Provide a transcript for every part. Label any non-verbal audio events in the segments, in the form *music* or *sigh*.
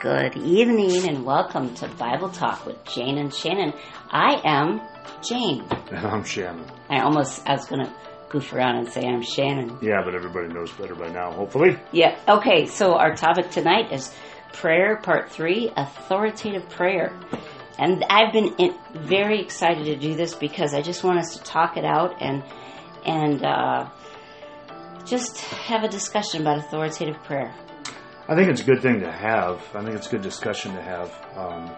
Good evening and welcome to Bible Talk with Jane and Shannon. I am Jane. And I'm Shannon. I almost, I was going to goof around and say I'm Shannon. Yeah, but everybody knows better by now, hopefully. Yeah, okay, so our topic tonight is prayer, part three, authoritative prayer. And I've been in, very excited to do this because I just want us to talk it out and, and, uh, just have a discussion about authoritative prayer. I think it's a good thing to have. I think it's a good discussion to have. Um,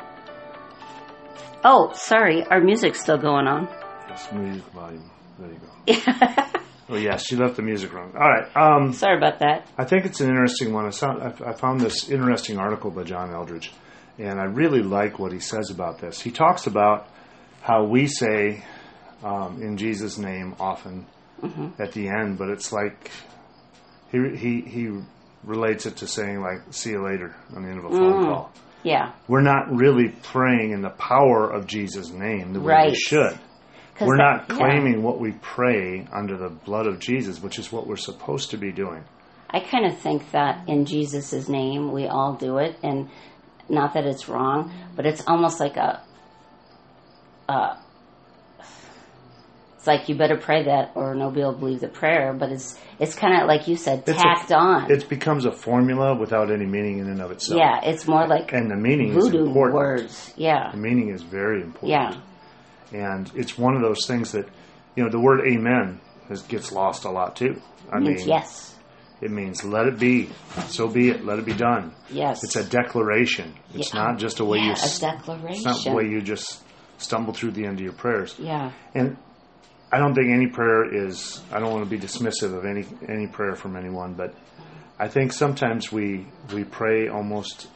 Oh, sorry, our music's still going on. just music volume. There you go. *laughs* Oh, yeah, she left the music wrong. All right. Um, sorry about that. I think it's an interesting one. I found, I found this interesting article by John Eldredge, and I really like what he says about this. He talks about how we say um, in Jesus' name often at the end, but it's like he, he, he relates it to saying, like, see you later on the end of a phone call. Yeah, We're not really praying in the power of Jesus' name the way we Right. should. 'Cause We're that- not yeah. claiming what we pray under the blood of Jesus, which is what we're supposed to be doing. I kind of think that in Jesus' name we all do it, and not that it's wrong, but it's almost like a, uh, it's like you better pray that or nobody will believe the prayer. But it's it's kind of like you said, It's a- tacked on. It becomes a formula without any meaning in and of itself. yeah, it's more like And the meaning is voodoo important. words. Yeah, The meaning is very important. yeah, And it's one of those things that, you know, the word amen gets lost a lot too. I means mean, yes, it means let it be. So be it. Let it be done. yes. It's a declaration. It's Yeah. not just a way yeah, you a declaration. It's not the way you just stumble through the end of your prayers. yeah, And I don't think any prayer is. I don't want to be dismissive of any any prayer from anyone, but I think sometimes we we pray almost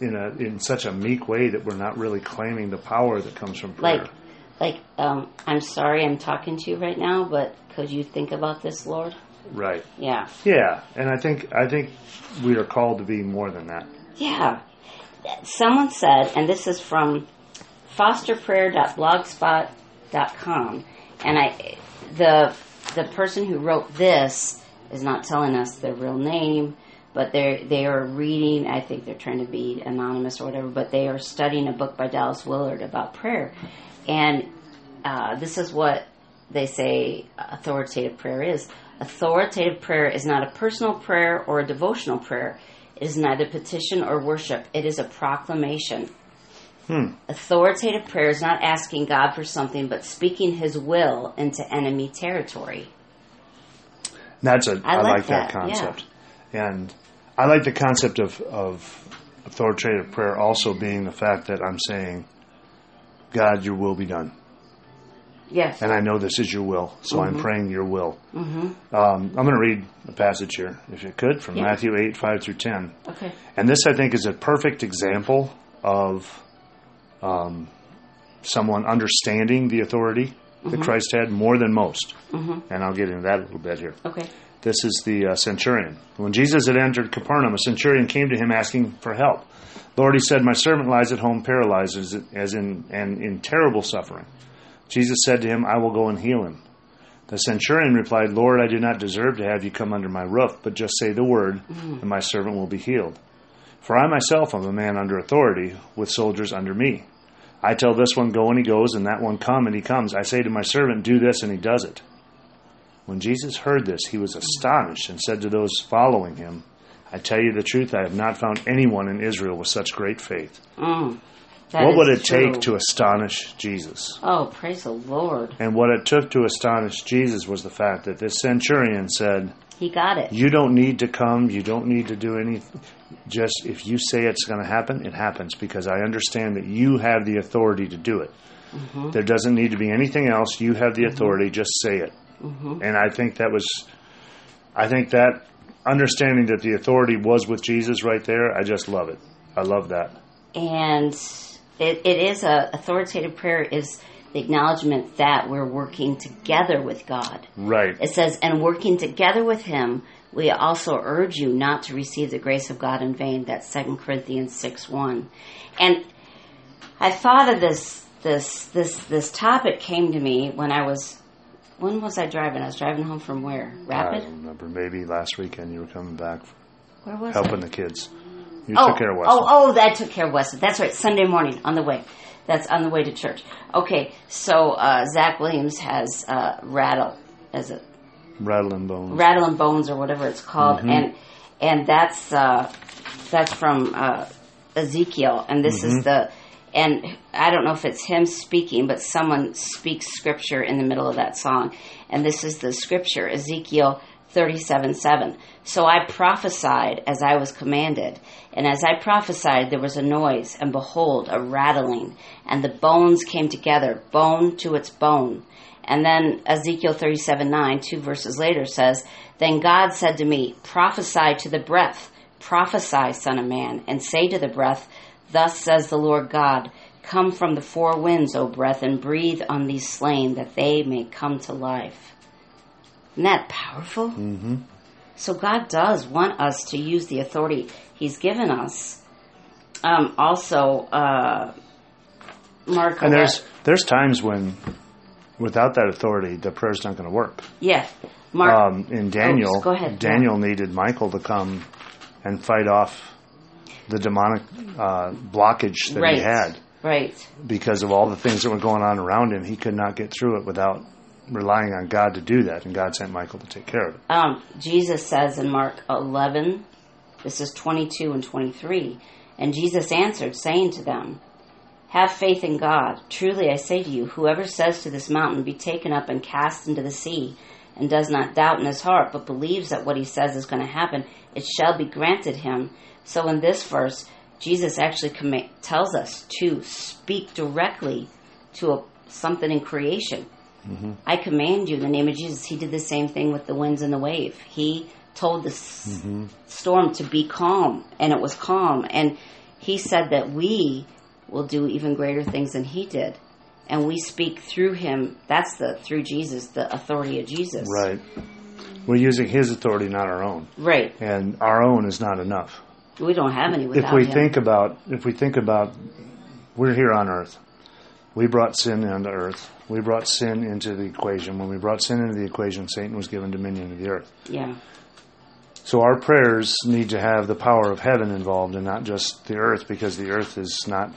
in a in such a meek way that we're not really claiming the power that comes from prayer. like like um, I'm sorry I'm talking to you right now, but could you think about this, Lord? right. Yeah. Yeah, and I think I think we are called to be more than that. Yeah. Someone said, and this is from fosterprayer.blogspot.com, and I, the the person who wrote this is not telling us their real name, but they they are reading. I think they're trying to be anonymous or whatever, but they are studying a book by Dallas Willard about prayer, and uh, this is what they say authoritative prayer is. Authoritative prayer is not a personal prayer or a devotional prayer. It is neither petition or worship. It is a proclamation. Authoritative prayer is not asking God for something, but speaking His will into enemy territory. That's a I I, like like that, that, concept, and I like the concept of of authoritative prayer also being the fact that I'm saying, God, Your will be done, Yes. and I know this is Your will, so Mm-hmm. I'm praying Your will. Um, I'm going to read a passage here, if you could, from Yeah. Matthew eight five through ten, Okay. and this I think is a perfect example of um, someone understanding the authority Mm-hmm. that Christ had more than most, and I'll get into that a little bit here. Okay. This is the uh, centurion. When Jesus had entered Capernaum, a centurion came to him asking for help. Lord, he said, My servant lies at home paralyzed as, as in, and in terrible suffering. Jesus said to him, I will go and heal him. The centurion replied, Lord, I do not deserve to have you come under my roof, but just say the word, and my servant will be healed. For I myself am a man under authority, with soldiers under me. I tell this one, Go, and he goes, and that one, Come, and he comes. I say to my servant, Do this, and he does it. When Jesus heard this, he was astonished and said to those following him, I tell you the truth, I have not found anyone in Israel with such great faith. Mm, what would is it take to astonish Jesus? Oh, praise the Lord. And what it took to astonish Jesus was the fact that this centurion said, He got it. You don't need to come, you don't need to do anything. Just if you say it's going to happen, it happens because I understand that you have the authority to do it. Mm-hmm. There doesn't need to be anything else. You have the mm-hmm. authority, just say it. Mm-hmm. And I think that was, I think that understanding that the authority was with Jesus right there, I just love it. I love that. and it, it is a authoritative prayer is the acknowledgement that we're working together with God. Right. It says, and working together with Him, we also urge you not to receive the grace of God in vain. That's Second Corinthians six one. And I thought of this this this this topic came to me when I was when was I driving? I was driving home from where? I Rapid. don't remember. Maybe last weekend you were coming back Where was helping I? the kids. You oh, took care of Weston. Oh, oh, that took care of Weston. That's right. Sunday morning on the way. That's on the way to church. Okay, so uh, Zach Williams has uh, rattle as a Rattling bones. rattle and bones or whatever it's called, Mm-hmm. and and that's uh, that's from uh, Ezekiel, and this Mm-hmm. is the and I don't know if it's him speaking, but someone speaks scripture in the middle of that song, and this is the scripture Ezekiel thirty-seven seven. So I prophesied as I was commanded, and as I prophesied, there was a noise, and behold, a rattling, and the bones came together, bone to its bone. And then Ezekiel 37 9, two verses later says, Then God said to me, Prophesy to the breath, prophesy, Son of Man, and say to the breath, Thus says the Lord God, Come from the four winds, O breath, and breathe on these slain, that they may come to life. Isn't that powerful? Mm-hmm. So God does want us to use the authority He's given us. Um, also, uh, Mark, And there's there's times when, without that authority, the prayer's not going to work. yeah, Mark. Um, in Daniel, Oh, go ahead, Daniel needed Michael to come and fight off the demonic uh, blockage that right, he had right. because of all the things that were going on around him. He could not get through it without relying on God to do that, and God sent Michael to take care of it. um, Jesus says in Mark 11, this is 22 and 23, and Jesus answered, saying to them, Have faith in God. Truly I say to you, whoever says to this mountain, Be taken up and cast into the sea, and does not doubt in his heart, but believes that what he says is going to happen, it shall be granted him. So in this verse, Jesus actually comma- tells us to speak directly to a, something in creation. Mm-hmm. I command you in the name of Jesus. He did the same thing with the winds and the wave. He told the s- mm-hmm. storm to be calm, and it was calm. And he said that we will do even greater things than he did. And we speak through him. That's the through Jesus, the authority of Jesus. Right. We're using His authority, not our own, Right. and our own is not enough. We don't have any without if we him. think about if we think about we're here on earth we brought sin into earth we brought sin into the equation when we brought sin into the equation satan was given dominion of the earth yeah. so our prayers need to have the power of heaven involved and not just the earth because the earth is not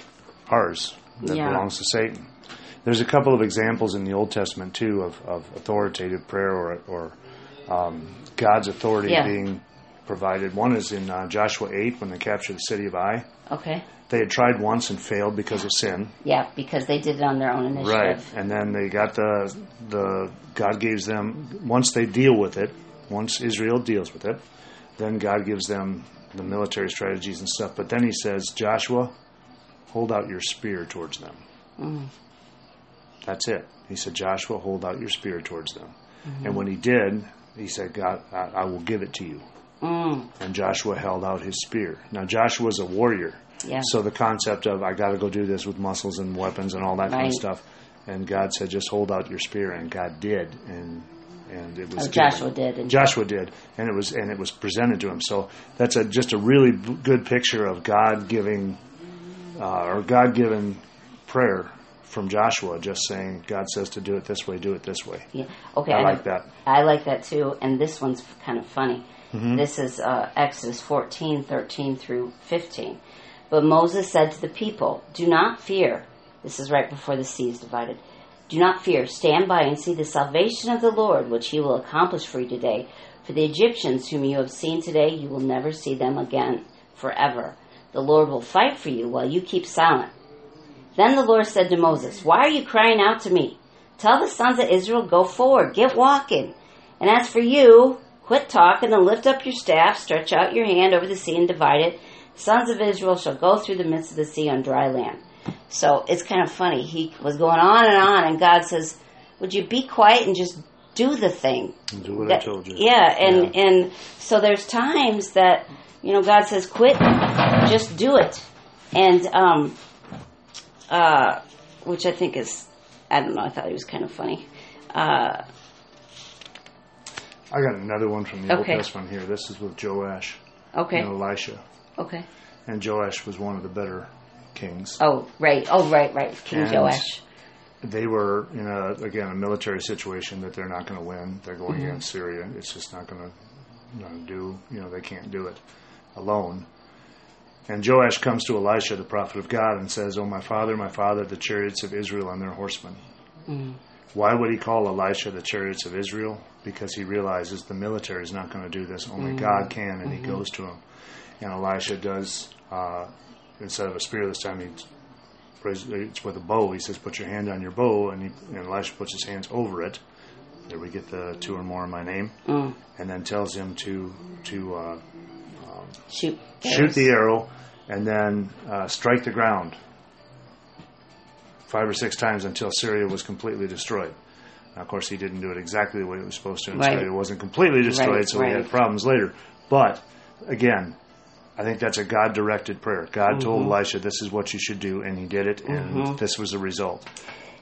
ours that Yeah. belongs to satan there's a couple of examples in the old testament too of, of authoritative prayer or, or um, god's authority Yeah. being provided one is in uh, joshua 8 when they captured the city of ai Okay. they had tried once and failed because of sin. Yeah, because they did it on their own initiative. Right. And then they got the the God gives them once they deal with it, once Israel deals with it, then God gives them the military strategies and stuff. But then he says, Joshua, hold out your spear towards them. Mm. That's it. He said, Joshua, hold out your spear towards them. Mm-hmm. And when he did, he said, God, I, I will give it to you. Mm. And Joshua held out his spear. Now Joshua's a warrior. Yeah. So the concept of I got to go do this with muscles and weapons and all that kind of stuff, and God said just hold out your spear, and God did, and and it was Oh. Joshua did. And Joshua did, and it was and it was presented to him. So that's a just a really b- good picture of God giving uh, or God given prayer from Joshua, just saying God says to do it this way, do it this way. Yeah. Okay. I know- like that. I like that too. And this one's kind of funny. Mm-hmm. This is uh, Exodus 14, 13 through 15. But Moses said to the people, Do not fear. This is right before the sea is divided. Do not fear. Stand by and see the salvation of the Lord, which he will accomplish for you today. For the Egyptians whom you have seen today, you will never see them again forever. The Lord will fight for you while you keep silent. Then the Lord said to Moses, Why are you crying out to me? Tell the sons of Israel, Go forward, get walking. And as for you, quit talking and lift up your staff, stretch out your hand over the sea and divide it. Sons of Israel shall go through the midst of the sea on dry land. So it's kind of funny. He was going on and on, and God says, Would you be quiet and just do the thing? Do what That- I told you. Yeah, and and so there's times that you know God says, "Quit, just do it," and um, uh, which I think is, I don't know, I thought it was kind of funny. Uh, I got another one from the Okay. Old Testament here. This is with Joash okay, and Elisha, okay. and Joash was one of the better kings. Oh, right. Oh, right, right. King And- Joash. they were in a again a military situation that they're not going to win. They're going Mm-hmm. against Syria. It's just not going to do. You know they can't do it alone. And Joash comes to Elisha, the prophet of God, and says, Oh, my father, my father, the chariots of Israel and their horsemen. Why would he call Elisha the chariots of Israel? Because he realizes the military is not going to do this. Only God can, and he goes to him. And Elisha does, uh, instead of a spear this time, he it's with a bow. He says, Put your hand on your bow, and, he, and Elisha puts his hands over it. There we get the two or more in my name. Mm. And then tells him to, to uh, Shoot. shoot the arrow and then uh, strike the ground five or six times until Syria was completely destroyed. Now, of course, he didn't do it exactly the way it was supposed to, and Right. Syria wasn't completely destroyed, Right, so we right. had problems later. But again, I think that's a God directed prayer. God told Mm-hmm. Elisha, "This is what you should do," and he did it, and this was the result.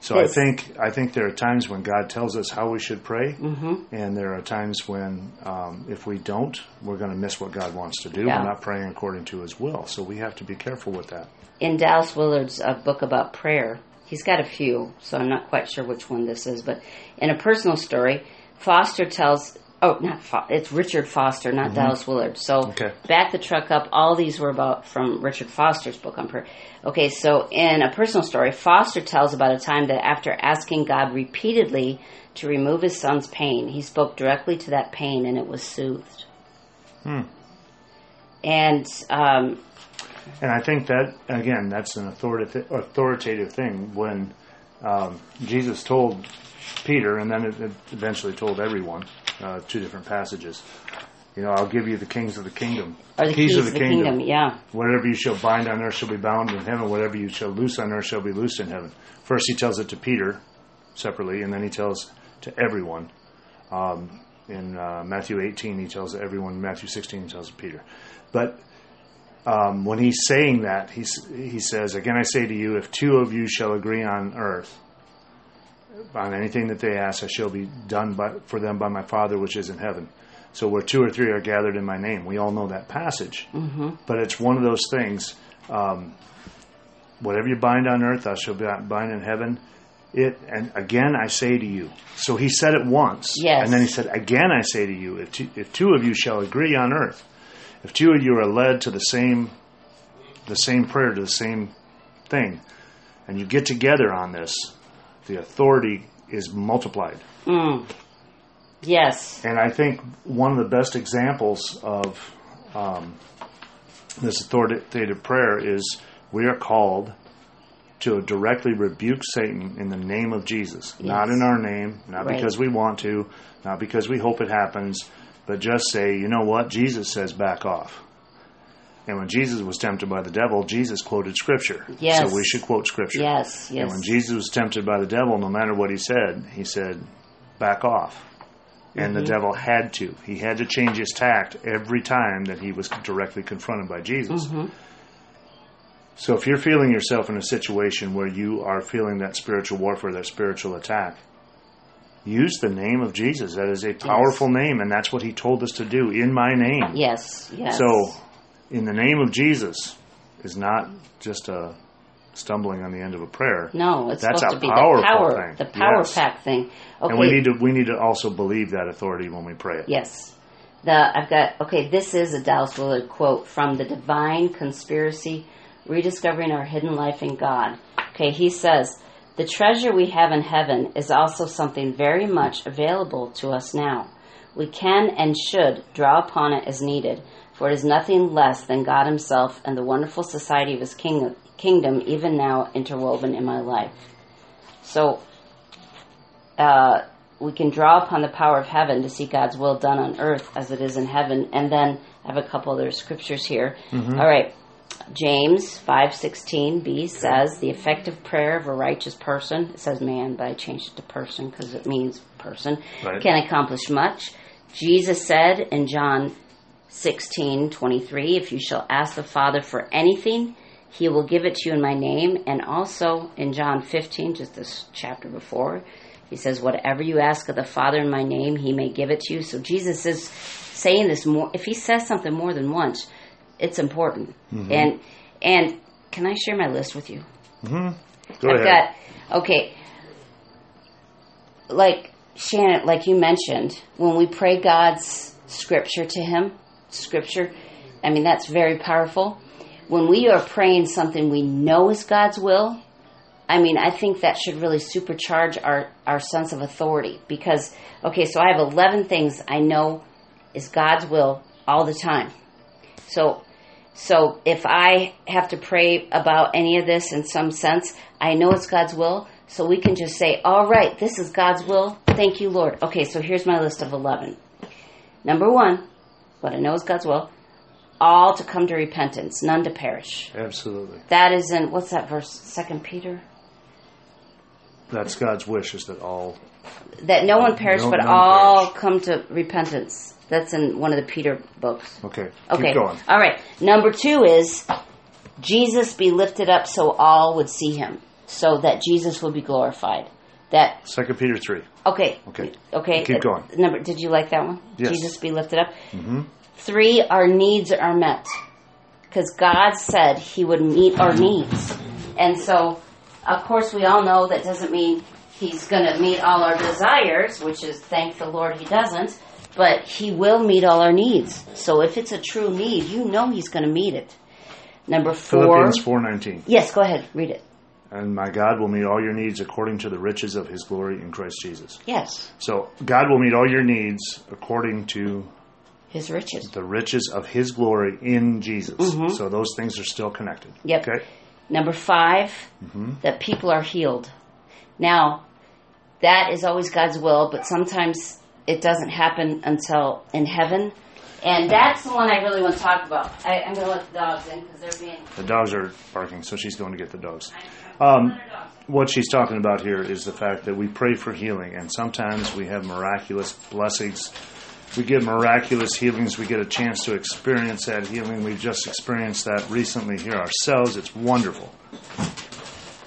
So I think I think there are times when God tells us how we should pray, Mm-hmm. and there are times when um, if we don't, we're going to miss what God wants to do. Yeah. We're not praying according to His will, so we have to be careful with that. in Dallas Willard's uh, book about prayer, he's got a few, so I'm not quite sure which one this is, but in a personal story, Foster tells, oh, not Fo- it's Richard Foster, not Dallas Willard. So Mm-hmm. Okay. back the truck up. All these were about from Richard Foster's book on prayer. Okay, so in a personal story, Foster tells about a time that after asking God repeatedly to remove his son's pain, he spoke directly to that pain and it was soothed. Hmm. And um, And I think that again, that's an authoritative authoritative thing. When um, Jesus told Peter, and then it eventually told everyone, uh, two different passages. You know, I'll give you the kings of the kingdom, or the keys, of the kingdom. yeah. Whatever you shall bind on earth shall be bound in heaven. Whatever you shall loose on earth shall be loosed in heaven. First, he tells it to Peter separately, and then he tells to everyone. Um, in uh, Matthew 18, he tells everyone. Matthew 16, he tells Peter. But um, when he's saying that, he he says, "Again, I say to you, if two of you shall agree on earth on anything that they ask, it shall be done by, for them by my Father which is in heaven." So where two or three are gathered in my name, we all know that passage. Mm-hmm. But it's one of those things. Um, whatever you bind on earth, thou shalt bind in heaven. It and again I say to you. So he said it once, Yes. and then he said, "Again I say to you, if two, if two of you shall agree on earth, if two of you are led to the same, the same prayer to the same thing, and you get together on this, the authority is multiplied." Mm. Yes. And I think one of the best examples of um, this authoritative prayer is we are called to directly rebuke Satan in the name of Jesus. Not in our name, not Right. because we want to, not because we hope it happens, but just say, you know what? Jesus says back off. And when Jesus was tempted by the devil, Jesus quoted Scripture. Yes. So we should quote Scripture. Yes. yes. And when Jesus was tempted by the devil, no matter what he said, he said, back off. And Mm-hmm. the devil had to. He had to change his tact every time that he was directly confronted by Jesus. Mm-hmm. So if you're feeling yourself in a situation where you are feeling that spiritual warfare, that spiritual attack, use the name of Jesus. That is a powerful name, and that's what he told us to do in my name. Yes. Yes. So, in the name of Jesus is not just a stumbling on the end of a prayer. no, it's That's supposed to be the power, thing. the power Yes. pack thing. Okay. And we need to we need to also believe that authority when we pray it. Yes. The I've got okay, this is a Dallas Willard quote from the Divine Conspiracy Rediscovering Our Hidden Life in God. Okay, he says, "The treasure we have in heaven is also something very much available to us now. We can and should draw upon it as needed, for it is nothing less than God himself and the wonderful society of his king, kingdom even now interwoven in my life." So uh, we can draw upon the power of heaven to see God's will done on earth as it is in heaven. And then I have a couple other scriptures here. All right. James 5:16b says the effective prayer of a righteous person it says man but I changed it to person because it means person Right. can accomplish much. Jesus said in John 16:23 if you shall ask the Father for anything he will give it to you in my name and also in John 15 just this chapter before he says whatever you ask of the Father in my name he may give it to you. So Jesus is saying this more if he says something more than once it's important. Mm-hmm. And and can I share my list with you? Mm-hmm. Go I've ahead. got okay. Like Shannon, like you mentioned, when we pray God's scripture to Him, scripture, I mean that's very powerful. when we are praying something we know is God's will, I mean, I think that should really supercharge our, our sense of authority because, okay, so I have 11 things I know is God's will all the time. So, so if I have to pray about any of this in some sense, I know it's God's will. So we can just say, all right, this is God's will. Thank you, Lord. Okay, so here's my list of 11. Number one, what I know is God's will, all to come to repentance, none to perish. Absolutely. That is in, what's that verse? Second Peter? That's God's wish is that all. That no one perish, No- but all perish. come to repentance. That's in one of the Peter books. Okay. Okay. All right. Number two is Jesus be lifted up so all would see him, so that Jesus would be glorified. That Second Peter 3. okay. Okay. Okay. Keep going. Number. Did you like that one? Yes. Jesus be lifted up. Mm-hmm. Three. Our needs are met because God said He would meet our needs, and so of course we all know that doesn't mean He's going to meet all our desires, which is thank the Lord He doesn't. But He will meet all our needs. So if it's a true need, you know He's going to meet it. Number four. Philippians 4.19. Yes, go ahead. Read it. And my God will meet all your needs according to the riches of his glory in Christ Jesus. Yes. So God will meet all your needs according to His riches. the riches of his glory in Jesus. So those things are still connected. Mm-hmm. Yep. Okay. Number 5 Mm-hmm. that people are healed. Now, that is always God's will, but sometimes it doesn't happen until in heaven. And that's the one I really want to talk about. I, I'm going to let the dogs in because they're being. The dogs are barking, so she's going to get the dogs. Um, what she's talking about here is the fact that we pray for healing, and sometimes we have miraculous blessings. We get miraculous healings. We get a chance to experience that healing. We've just experienced that recently here ourselves. It's wonderful.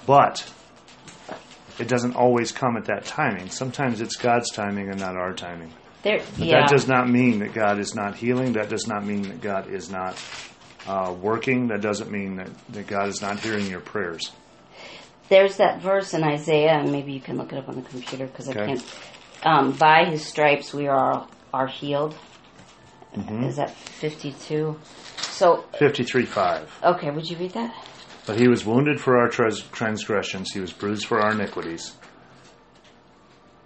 But it doesn't always come at that timing. Sometimes it's God's timing and not our timing. There, yeah. that does not mean that God is not healing. That does not mean that God is not uh, working. That doesn't mean that, that God is not hearing your prayers. There's that verse in Isaiah, and maybe you can look it up on the computer because I can't. Um, By his stripes we are are healed. Mm-hmm. Is that 52? So, 53 5. okay, would you read that? But he was wounded for our trans- transgressions, he was bruised for our iniquities.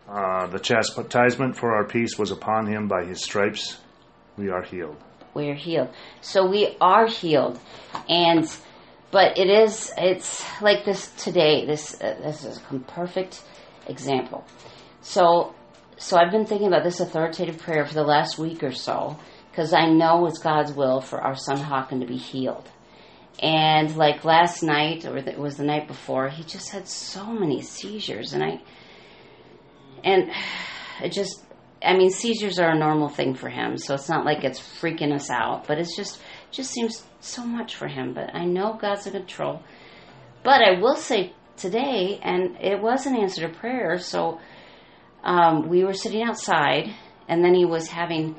Uh, the chastisement for our peace was upon him. By his stripes we are healed. we are healed. So we are healed, and but it is it's like this today. This uh, this is a perfect example. So so I've been thinking about this authoritative prayer for the last week or so because I know it's God's will for our son Hawken to be healed. And like last night, or it was the night before, he just had so many seizures, and I and it just I mean seizures are a normal thing for him, so it's not like it's freaking us out, but it's just just seems so much for him. But I know God's in control. But I will say today, and it was an answer to prayer. So um, we were sitting outside, and then he was having.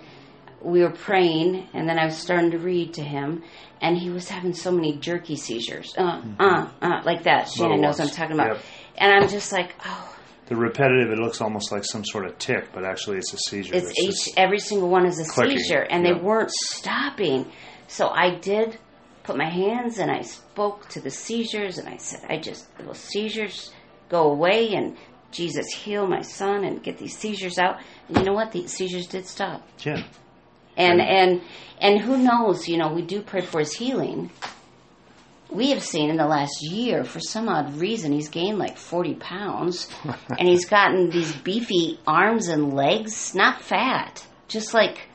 We were praying, and then I was starting to read to him, and he was having so many jerky seizures, uh, uh, uh, like that. Shannon knows what I'm talking about, Yep. and I'm just like, oh, The repetitive, it looks almost like some sort of tick, but actually it's a seizure. It's each every single one is a clicking, seizure, and yeah. they weren't stopping. So I did put my hands and I spoke to the seizures, and I said, I just those seizures go away, and Jesus heal my son and get these seizures out. And you know what? The seizures did stop. yeah. And Right. and and who knows? You know, we do pray for his healing. We have seen in the last year, for some odd reason, he's gained like forty pounds, *laughs* and he's gotten these beefy arms and legs. Not fat, just like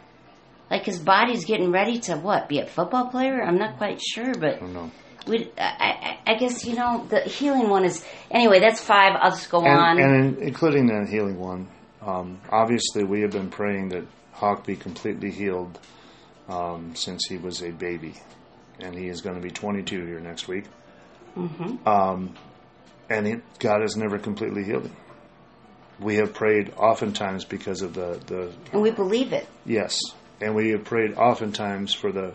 like his body's getting ready to what? Be a football player? I'm not quite sure, but I don't know. we. I, I, I guess you know the healing one is anyway. That's five. I'll just go on. And, and in, including the healing one, um, obviously we have been praying that Hawk be completely healed um, since he was a baby, and he is going to be 22 here next week. Mm-hmm. Um, and he, God has never completely healed him. We have prayed oftentimes because of the, the and we believe it. yes, and we have prayed oftentimes for the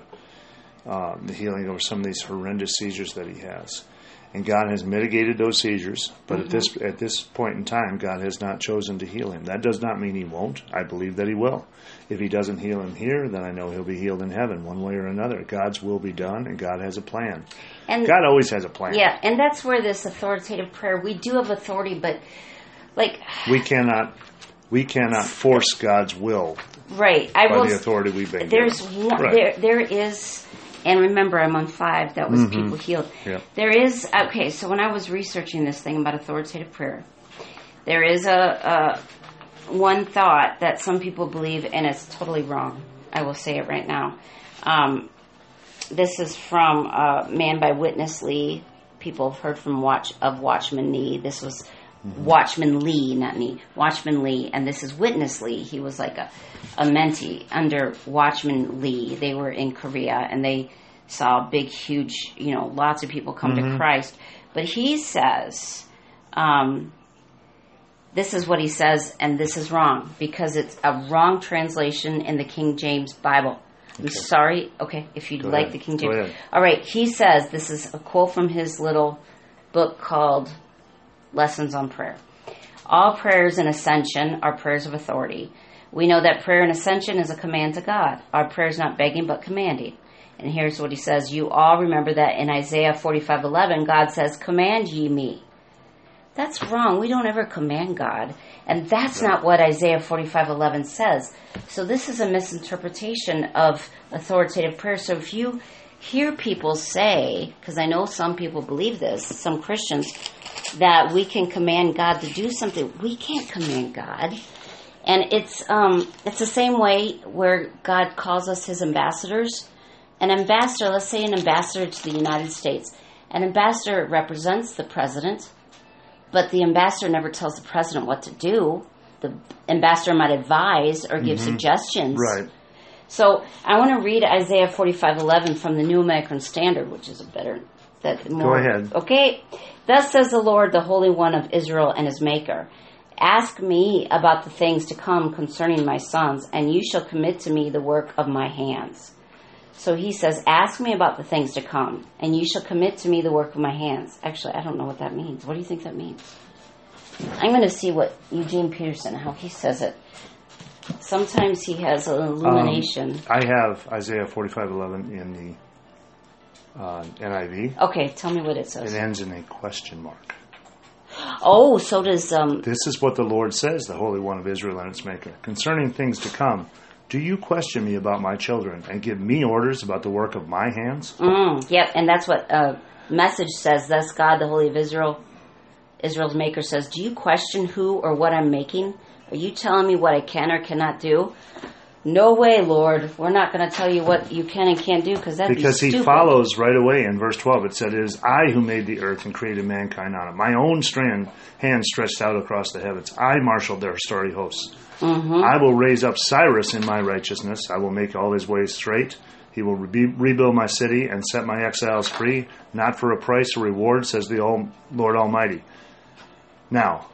uh, the healing over some of these horrendous seizures that he has. and God has mitigated those seizures. But at this Mm-hmm. at this point in time, God has not chosen to heal him. That does not mean he won't. I believe that he will. If he doesn't heal him here, then I know he'll be healed in heaven, one way or another. God's will be done, and God has a plan. And God always has a plan. yeah, and that's where this authoritative prayer. We do have authority, but like We cannot we cannot force God's will right, I by will. the authority we've been There's given. one, Right. there there is, and remember, I'm on five. That was people healed. Mm-hmm. There is okay. So when I was researching this thing about authoritative prayer, there is a, a one thought that some people believe, and it's totally wrong. I will say it right now. Um, this is from uh, Man by Witness Lee. People have heard from Watch of Watchman Nee. This was Watchman Lee, not me, Watchman Lee, and this is Witness Lee. He was like a, a mentee under Watchman Lee. They were in Korea, and they saw big, huge, you know, lots of people come to Christ. But he says, um, this is what he says, and this is wrong because it's a wrong translation in the King James Bible. I'm sorry. Okay, if you'd Go like ahead. the King James. All right, he says this is a quote from his little book called Lessons on Prayer. All prayers in ascension are prayers of authority. We know that prayer in ascension is a command to God. Our prayer is not begging but commanding. And here's what he says. You all remember that in Isaiah 45:11 God says, "Command ye me." That's wrong. We don't ever command God. And that's not what Isaiah 45:11 says. So this is a misinterpretation of authoritative prayer. So if you hear people say, because I know some people believe this, some Christians, that we can command God to do something, we can't command God. And it's um, it's the same way where God calls us His ambassadors. An ambassador, let's say an ambassador to the United States, an ambassador represents the president, but the ambassador never tells the president what to do. The ambassador might advise or give suggestions. Right. So I want to read Isaiah forty five eleven from the New American Standard, which is a better. That more, Go ahead. Okay. Thus says the Lord, the Holy One of Israel and His Maker. Ask me about the things to come concerning my sons, and you shall commit to me the work of my hands. So he says, Ask me about the things to come, and you shall commit to me the work of my hands. Actually, I don't know what that means. What do you think that means? I'm going to see what Eugene Peterson, how he says it. Sometimes he has an illumination. I have Isaiah 45:11 in the uh, NIV. okay, tell me what it says. It ends in a question mark. Oh, so does um. This is what the Lord says, the Holy One of Israel and its Maker. Concerning things to come, do you question me about my children and give me orders about the work of my hands? Mm, yep, and that's what uh, message says. Thus, God, the Holy of Israel, Israel's Maker, says, "Do you question who or what I'm making? Are you telling me what I can or cannot do? No way, Lord. We're not going to tell you what you can and can't do because that'd Because be he follows right away in verse 12. It said, It is I who made the earth and created mankind on it. My own strand, hand stretched out across the heavens. I marshaled their starry hosts. Mm-hmm. I will raise up Cyrus in my righteousness. I will make all his ways straight. He will re- rebuild my city and set my exiles free, not for a price or reward, says the Lord Almighty. Now,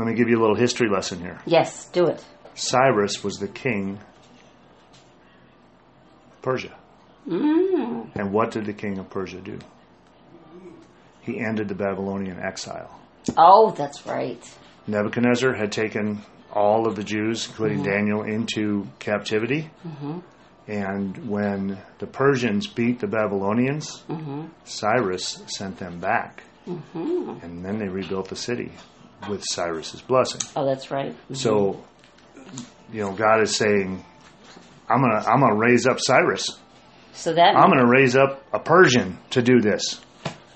let me give you a little history lesson here. Yes, do it. Cyrus was the king of Persia. Mm. And what did the king of Persia do? He ended the Babylonian exile. Oh, that's right. Nebuchadnezzar had taken all of the Jews, including mm-hmm. Daniel, into captivity. Mm-hmm. And when the Persians beat the Babylonians, mm-hmm. Cyrus sent them back. And then they rebuilt the city with Cyrus's blessing. Oh, that's right. So, you know, God is saying, I'm gonna I'm gonna raise up Cyrus. So that I'm gonna raise up a Persian to do this.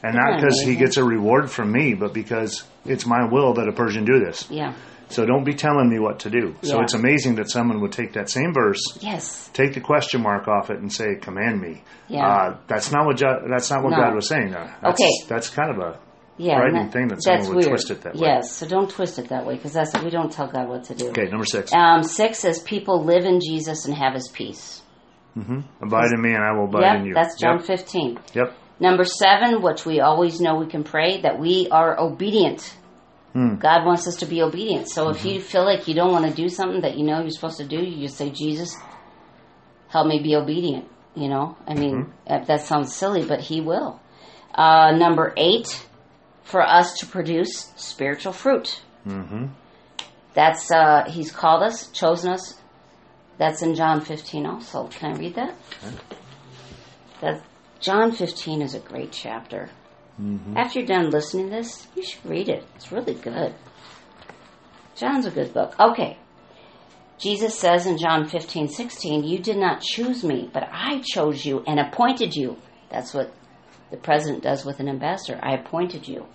And not because he gets a reward from me, but because it's my will that a Persian do this. yeah. So don't be telling me what to do. So it's amazing that someone would take that same verse, Yes. take the question mark off it, and say, "Command me." Yeah. Uh, that's not what jo- that's not what No. God was saying. That's, Okay. That's kind of a Yeah. frightening and thing that someone that's would weird. twist it that way. Yes. So don't twist it that way because that's we don't tell God what to do. okay. Number six. Um, six says people live in Jesus and have His peace. abide in me, and I will abide yep, in you. that's John Yep. 15. Yep. Number seven, which we always know we can pray, that we are obedient. Hmm. God wants us to be obedient. So if Mm-hmm. you feel like you don't want to do something that you know you're supposed to do, you just say, Jesus, help me be obedient. You know, I mean, Mm-hmm. that sounds silly, but He will. Uh, number eight, for us to produce spiritual fruit. hmm That's uh, he's called us, chosen us. That's in John 15 also. Can I read that? That John 15 is a great chapter. After you're done listening to this, you should read it. It's really good. John's a good book. Okay. Jesus says in John 15, 16, You did not choose me, but I chose you and appointed you. That's what the president does with an ambassador. I appointed you.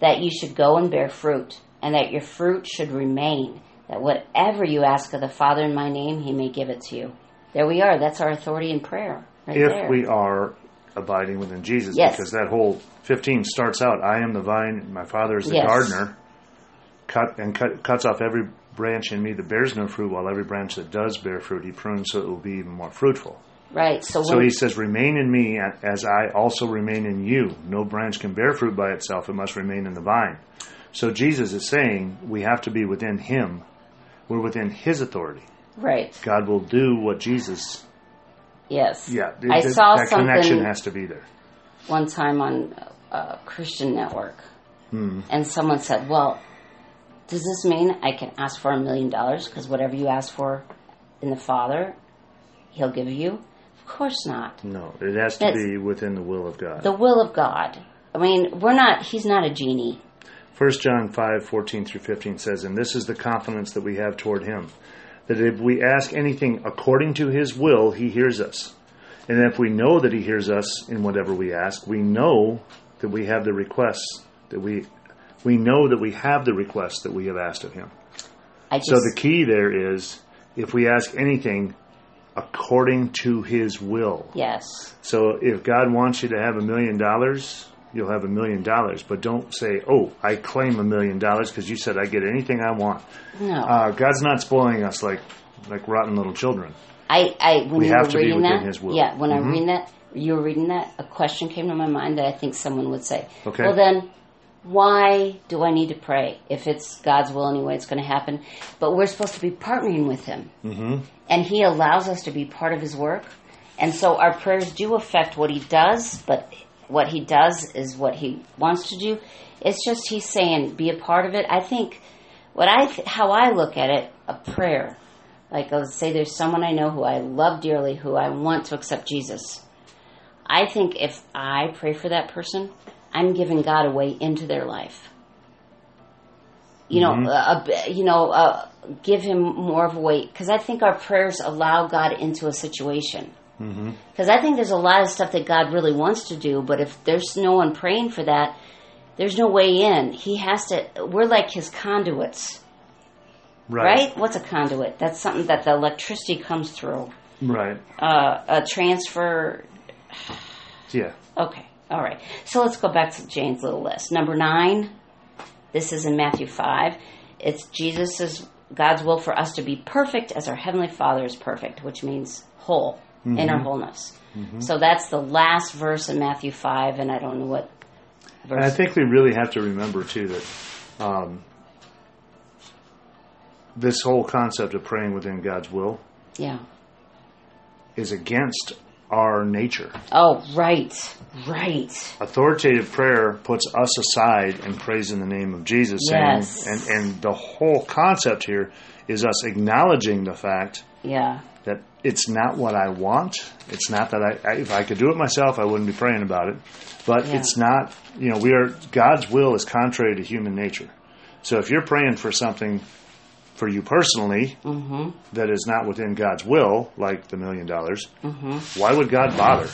That you should go and bear fruit, and that your fruit should remain. That whatever you ask of the Father in my name, he may give it to you. There we are. That's our authority in prayer. Right If there. we are abiding within Jesus, Yes. because that whole 15 starts out, I am the vine, my Father is the Yes. gardener, cut and cut, cuts off every branch in me that bears no fruit, while every branch that does bear fruit, he prunes so it will be even more fruitful. Right. So, So he says, Remain in me as I also remain in you. No branch can bear fruit by itself, it must remain in the vine. So Jesus is saying we have to be within him. We're within his authority. right. God will do what Jesus. Yes. Yeah, I saw that connection has to be there. one time on a Christian network, Hmm. and someone said, "Well, does this mean I can ask for a million dollars? Because whatever you ask for in the Father, He'll give you." Of course not. No, it has to That's- be within the will of God. The will of God. I mean, we're not. He's not a genie. 1 John 5, 14 through 15 says, And this is the confidence that we have toward him, that if we ask anything according to his will, he hears us. And if we know that he hears us in whatever we ask, we know that we have the requests that we we know that we have the requests that we have asked of him. I just So the key there is if we ask anything according to his will. yes, So if God wants you to have a million dollars, you'll have a million dollars. But don't say, "Oh, I claim a million dollars because you said I get anything I want." no. Uh, God's not spoiling us like like rotten little children. I, I when We you have were to be reading within that, His will. yeah, when Mhm. I read that, you were reading that, a question came to my mind that I think someone would say. Okay. Well, then, why do I need to pray if it's God's will anyway? It's going to happen, but we're supposed to be partnering with Him, hmm and He allows us to be part of His work, and so our prayers do affect what He does, but what He does is what He wants to do. It's just He's saying, be a part of it. I think what I th- how I look at it, a prayer. Like let's say there's someone I know who I love dearly, who I want to accept Jesus. I think if I pray for that person, I'm giving God a way into their life. You know, Mhm. a, a, you know, uh, give him more of a way because I think our prayers allow God into a situation. Because I think there's a lot of stuff that God really wants to do, but if there's no one praying for that, there's no way in. He has to. We're like his conduits, Right. right? What's a conduit? That's something that the electricity comes through. Right. Uh, a transfer. *sighs* Yeah. Okay, all right. So let's go back to Jane's little list. Number nine. This is in Matthew five. It's Jesus' God's will for us to be perfect as our heavenly Father is perfect, which means whole in our wholeness. So that's the last verse in Matthew five, and I don't know what verse. And I think we really have to remember too that um, this whole concept of praying within God's will yeah. is against our nature. Oh, right, right. Authoritative prayer puts us aside and prays in the name of Jesus. Yes. Saying, and, and the whole concept here is us acknowledging the fact Yeah, that it's not what I want. It's not that I, I if I could do it myself, I wouldn't be praying about it. But Yeah. it's not, you know, we are God's will is contrary to human nature. So if you're praying for something for you personally mm-hmm, that is not within God's will, like the million dollars, mm-hmm. why would God bother?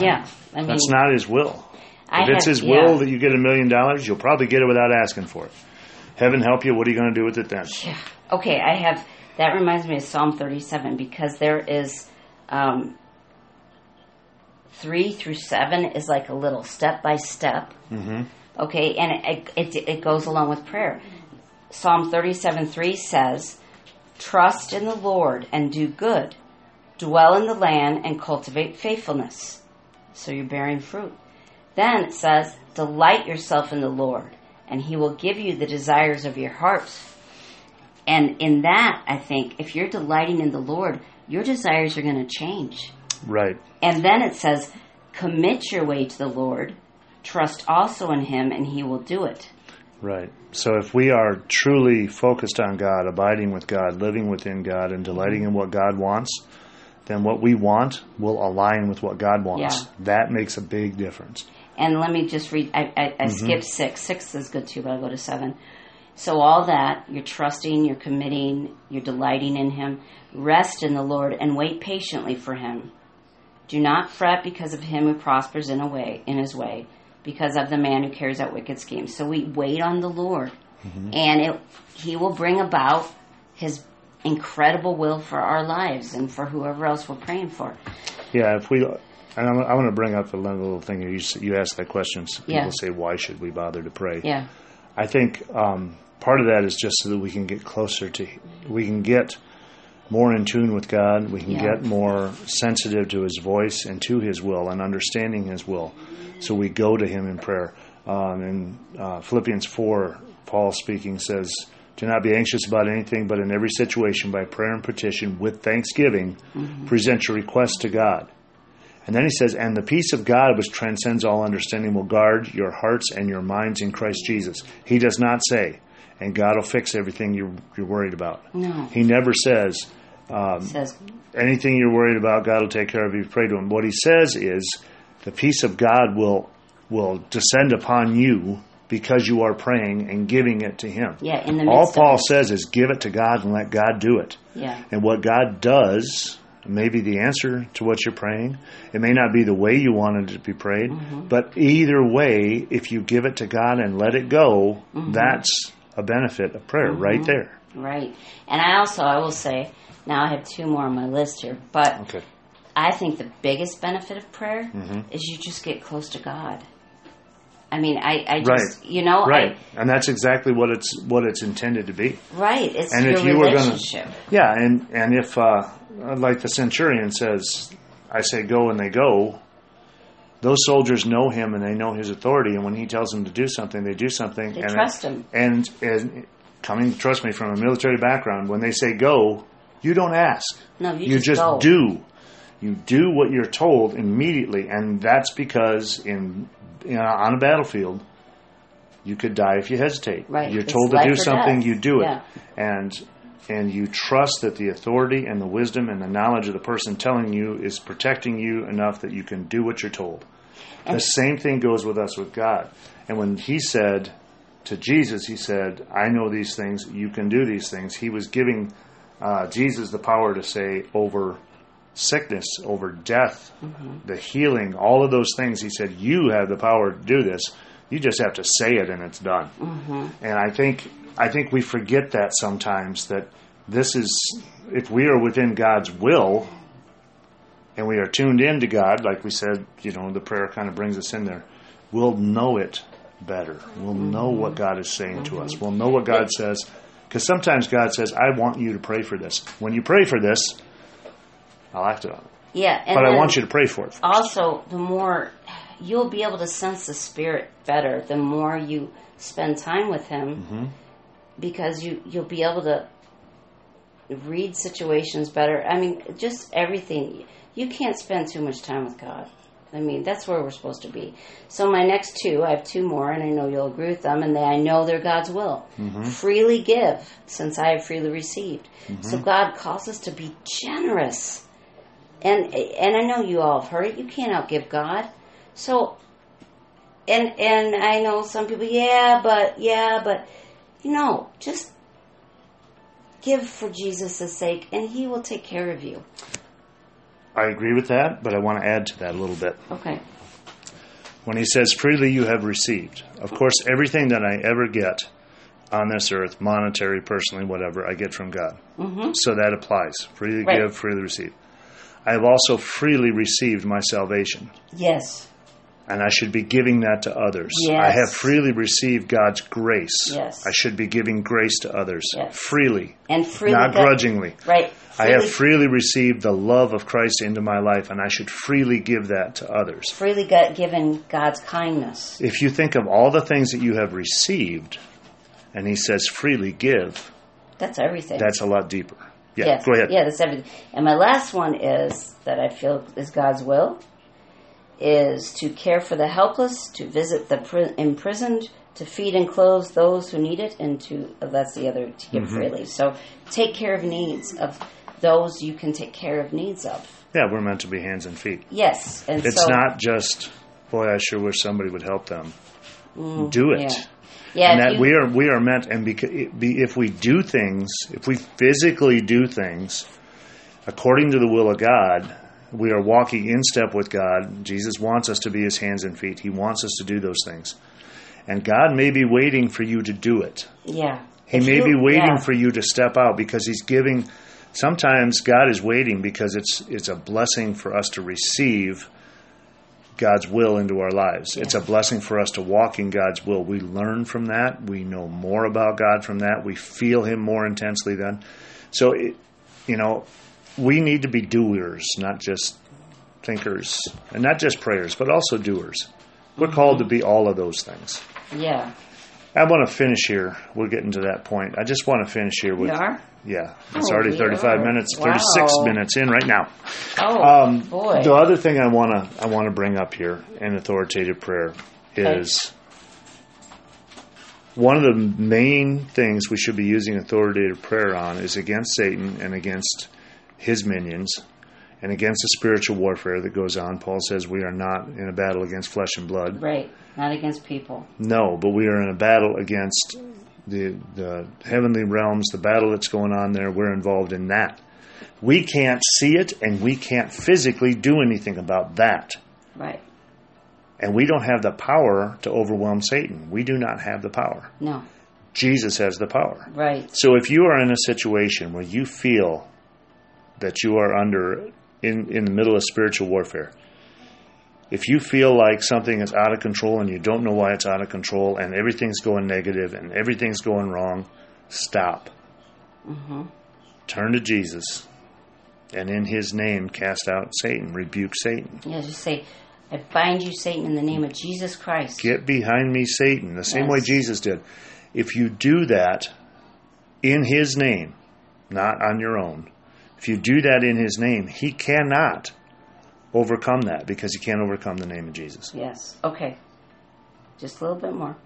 Yeah, I mean, That's not His will. I if it's have- His will yeah. that you get a million dollars, you'll probably get it without asking for it. Heaven help you. What are you going to do with it then? Yeah. Okay, I have. That reminds me of Psalm 37 because there is um, three through seven is like a little step by step. hmm Okay, and it, it it goes along with prayer. Psalm 37 3 says, "Trust in the Lord and do good, dwell in the land and cultivate faithfulness." So you're bearing fruit. Then it says, "Delight yourself in the Lord, and He will give you the desires of your heart." And in that, I think, if you're delighting in the Lord, your desires are going to change. Right. And then it says, commit your way to the Lord. Trust also in him, and he will do it. Right. So if we are truly focused on God, abiding with God, living within God, and delighting in what God wants, then what we want will align with what God wants. Yeah. That makes a big difference. And let me just read. I, I, I Mm-hmm. skipped six. Six is good too, but I'll go to seven. So all that you're trusting, you're committing, you're delighting in Him. Rest in the Lord and wait patiently for Him. Do not fret because of him who prospers in a way in his way, because of the man who carries out wicked schemes. So we wait on the Lord, and it, He will bring about His incredible will for our lives and for whoever else we're praying for. Yeah, if we, and I'm, I want to bring up another little thing. You you asked that question. So people Yeah. say, "Why should we bother to pray?" Yeah, I think um, part of that is just so that we can get closer to, we can get more in tune with God. We can Yeah. get more sensitive to His voice and to His will and understanding His will. So we go to Him in prayer. Um, in uh, Philippians 4, Paul speaking says, Do not be anxious about anything, but in every situation, by prayer and petition, with thanksgiving, present your request to God. And then he says, And the peace of God, which transcends all understanding, will guard your hearts and your minds in Christ Jesus. He does not say, And God will fix everything you're, you're worried about. no, He never says, it says Anything you're worried about, God will take care of you. Pray to Him. What He says is, The peace of God will, will descend upon you because you are praying and giving it to Him. yeah. In the All Paul says is, Give it to God and let God do it. yeah, And what God does may be the answer to what you're praying. It may not be the way you wanted it to be prayed, mm-hmm. but either way, if you give it to God and let it go, mm-hmm. that's a benefit of prayer right mm-hmm. there. right. And I also I will say now I have two more on my list here, but Okay. I think the biggest benefit of prayer Mm-hmm. is you just get close to God. I mean, I, I Right. just, you know, Right. And that's exactly what it's what it's intended to be. Right. It's And your if you were gonna- relationship. Yeah, and and if uh, like the centurion says, I say go and they go. Those soldiers know him and they know his authority, and when he tells them to do something, they do something. They and trust him. And, and coming, trust me, from a military background, when they say go, you don't ask. No, you, just, go. do. You do what you're told immediately, and that's because in, in on a battlefield, you could die if you hesitate. Right. You're It's told to do something, death. you do it, Yeah. and and you trust that the authority and the wisdom and the knowledge of the person telling you is protecting you enough that you can do what you're told. the same thing goes with us with God. And when He said to Jesus, He said, "I know these things. You can do these things." He was giving uh, Jesus the power to say over sickness, over death, mm-hmm. the healing, all of those things. He said, "You have the power to do this. You just have to say it, and it's done." Mm-hmm. And I think I think we forget that sometimes that this is if we are within God's will and we are tuned in to God, like we said, you know, the prayer kind of brings us in there. We'll know it better. We'll know what mm-hmm. God is saying to us. We'll know what God says because sometimes God says, "I want you to pray for this." When you pray for this, I'll act it on it. Yeah. And But I want you to pray for it. Also, the more you'll be able to sense the Spirit better, the more you spend time with Him, Mm-hmm. because you you'll be able to read situations better. I mean, just everything. You can't spend too much time with God. I mean, that's where we're supposed to be. So my next two, I have two more, and I know you'll agree with them, and they, I know they're God's will. Mm-hmm. Freely give, since I have freely received. Mm-hmm. So God calls us to be generous, and and I know you all have heard it. You can't outgive God. So, and and I know some people, yeah, but yeah, but you know, just give for Jesus' sake, and He will take care of you. I agree with that, but I want to add to that a little bit. Okay. when he says freely you have received of course everything that i ever get on this earth monetary personally whatever i get from god mm-hmm. so that applies freely Right. give freely receive i have also freely received my salvation Yes. And i should be giving that to others Yes. i have freely received god's grace Yes. i should be giving grace to others Yes. freely And freely not God- grudgingly Right. I have Freely- freely received the love of Christ into my life, and I should freely give that to others. freely got given God's kindness. if you think of all the things that you have received, and he says freely give, That's everything. that's a lot deeper. Yeah, yes. go ahead. Yeah, that's everything. And my last one is that I feel is God's will is to care for the helpless, to visit the pri- imprisoned, to feed and clothe those who need it, and to uh, that's the other to give freely. So take care of needs of those you can take care of needs of. Yeah, we're meant to be hands and feet. Yes, and It's so, not just, boy, I sure wish somebody would help them. Do it. Mm, yeah. Yeah, and that you- we are we are meant and beca- be, if we do things if we physically do things according to the will of god we are walking in step with god jesus wants us to be his hands and feet he wants us to do those things and god may be waiting for you to do it yeah. he If may you- be waiting yeah. for you to step out because he's giving sometimes god is waiting because it's it's a blessing for us to receive God's will into our lives. It's a blessing for us to walk in God's will. We learn from that. We know more about God from that. We feel Him more intensely then. So, it, you know, we need to be doers, not just thinkers, and not just prayers, but also doers. We're called to be all of those things. Yeah. I want to finish here. We're getting to that point. I just want to finish here with. Yeah, it's Oh, already 35 are. minutes, Wow. 36 minutes in right now. Oh Um, boy. The other thing I want to I want to bring up here in authoritative prayer Okay. is one of the main things we should be using authoritative prayer on is against Satan and against his minions and against the spiritual warfare that goes on. Paul says we are not in a battle against flesh and blood. Right. Not against people. No, but we are in a battle against the the heavenly realms, the battle that's going on there. We're involved in that. We can't see it and we can't physically do anything about that. Right. And we don't have the power to overwhelm Satan. We do not have the power. No. Jesus has the power. Right. So if you are in a situation where you feel that you are under in, in the middle of spiritual warfare, if you feel like something is out of control and you don't know why it's out of control and everything's going negative and everything's going wrong, stop. Mm-hmm. Turn to Jesus and in his name cast out Satan, rebuke Satan. Yeah, just say, I bind you, Satan, in the name of Jesus Christ. Get behind me, Satan, the same Yes. way Jesus did. If you do that in his name, not on your own, if you do that in his name, he cannot overcome that because he can't overcome the name of Jesus. Yes. Okay. Just a little bit more.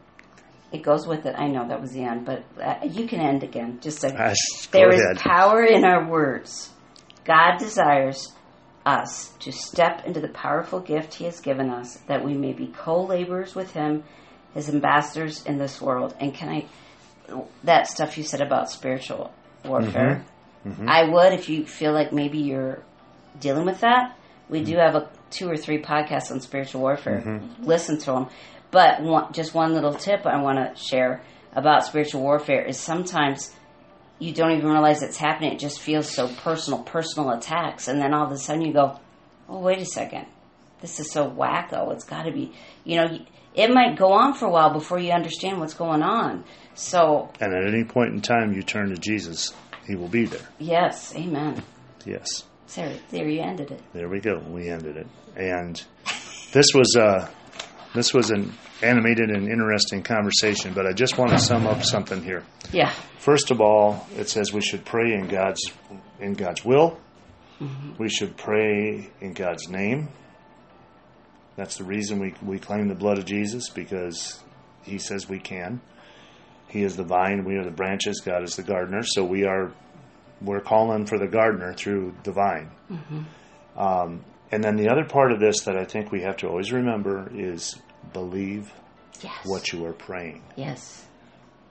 It goes with it. I know that was the end, but uh, you can end again. Just a, Ah, go there is ahead. power in our words. God desires us to step into the powerful gift He has given us that we may be co laborers with Him, His ambassadors in this world. And can I, that stuff you said about spiritual warfare, Mm-hmm. Mm-hmm. I would if you feel like maybe you're dealing with that. We do mm-hmm. have a two or three podcasts on spiritual warfare. Mm-hmm. mm-hmm. Listen to them. But one, just one little tip I want to share about spiritual warfare is sometimes you don't even realize it's happening. It just feels so personal, personal attacks. And then all of a sudden you go, oh, wait a second. This is so wacko. It's got to be, you know, it might go on for a while before you understand what's going on. So, And at any point in time you turn to Jesus, he will be there. yes, amen. Yes. There, there you ended it. There we go. We ended it. And this was uh this was an animated and interesting conversation, but I just want to sum up something here. Yeah. First of all, it says we should pray in God's in God's will. We should pray in God's name. That's the reason we we claim the blood of Jesus because He says we can. He is the vine, we are the branches. God is the gardener. So we are we're calling for the gardener through the vine. Um, and then the other part of this that I think we have to always remember is believe Yes. what you are praying. Yes.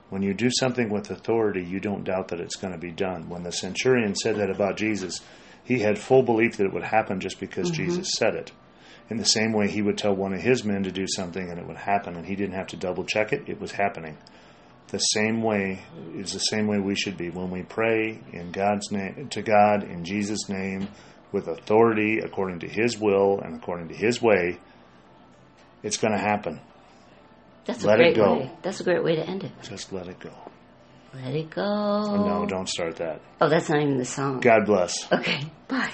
When you do something with authority, you don't doubt that it's going to be done. When the centurion said that about Jesus, he had full belief that it would happen just because Jesus said it. In the same way, he would tell one of his men to do something and it would happen, and he didn't have to double check it, it was happening. The same way is the same way we should be. When we pray in God's name to God in Jesus' name with authority according to his will and according to his way, it's going to happen. That's Let a it great go. way. That's a great way to end it. Just let it go. Let it go. Oh, no, don't start that. Oh, that's not even the song. God bless. Okay. Bye.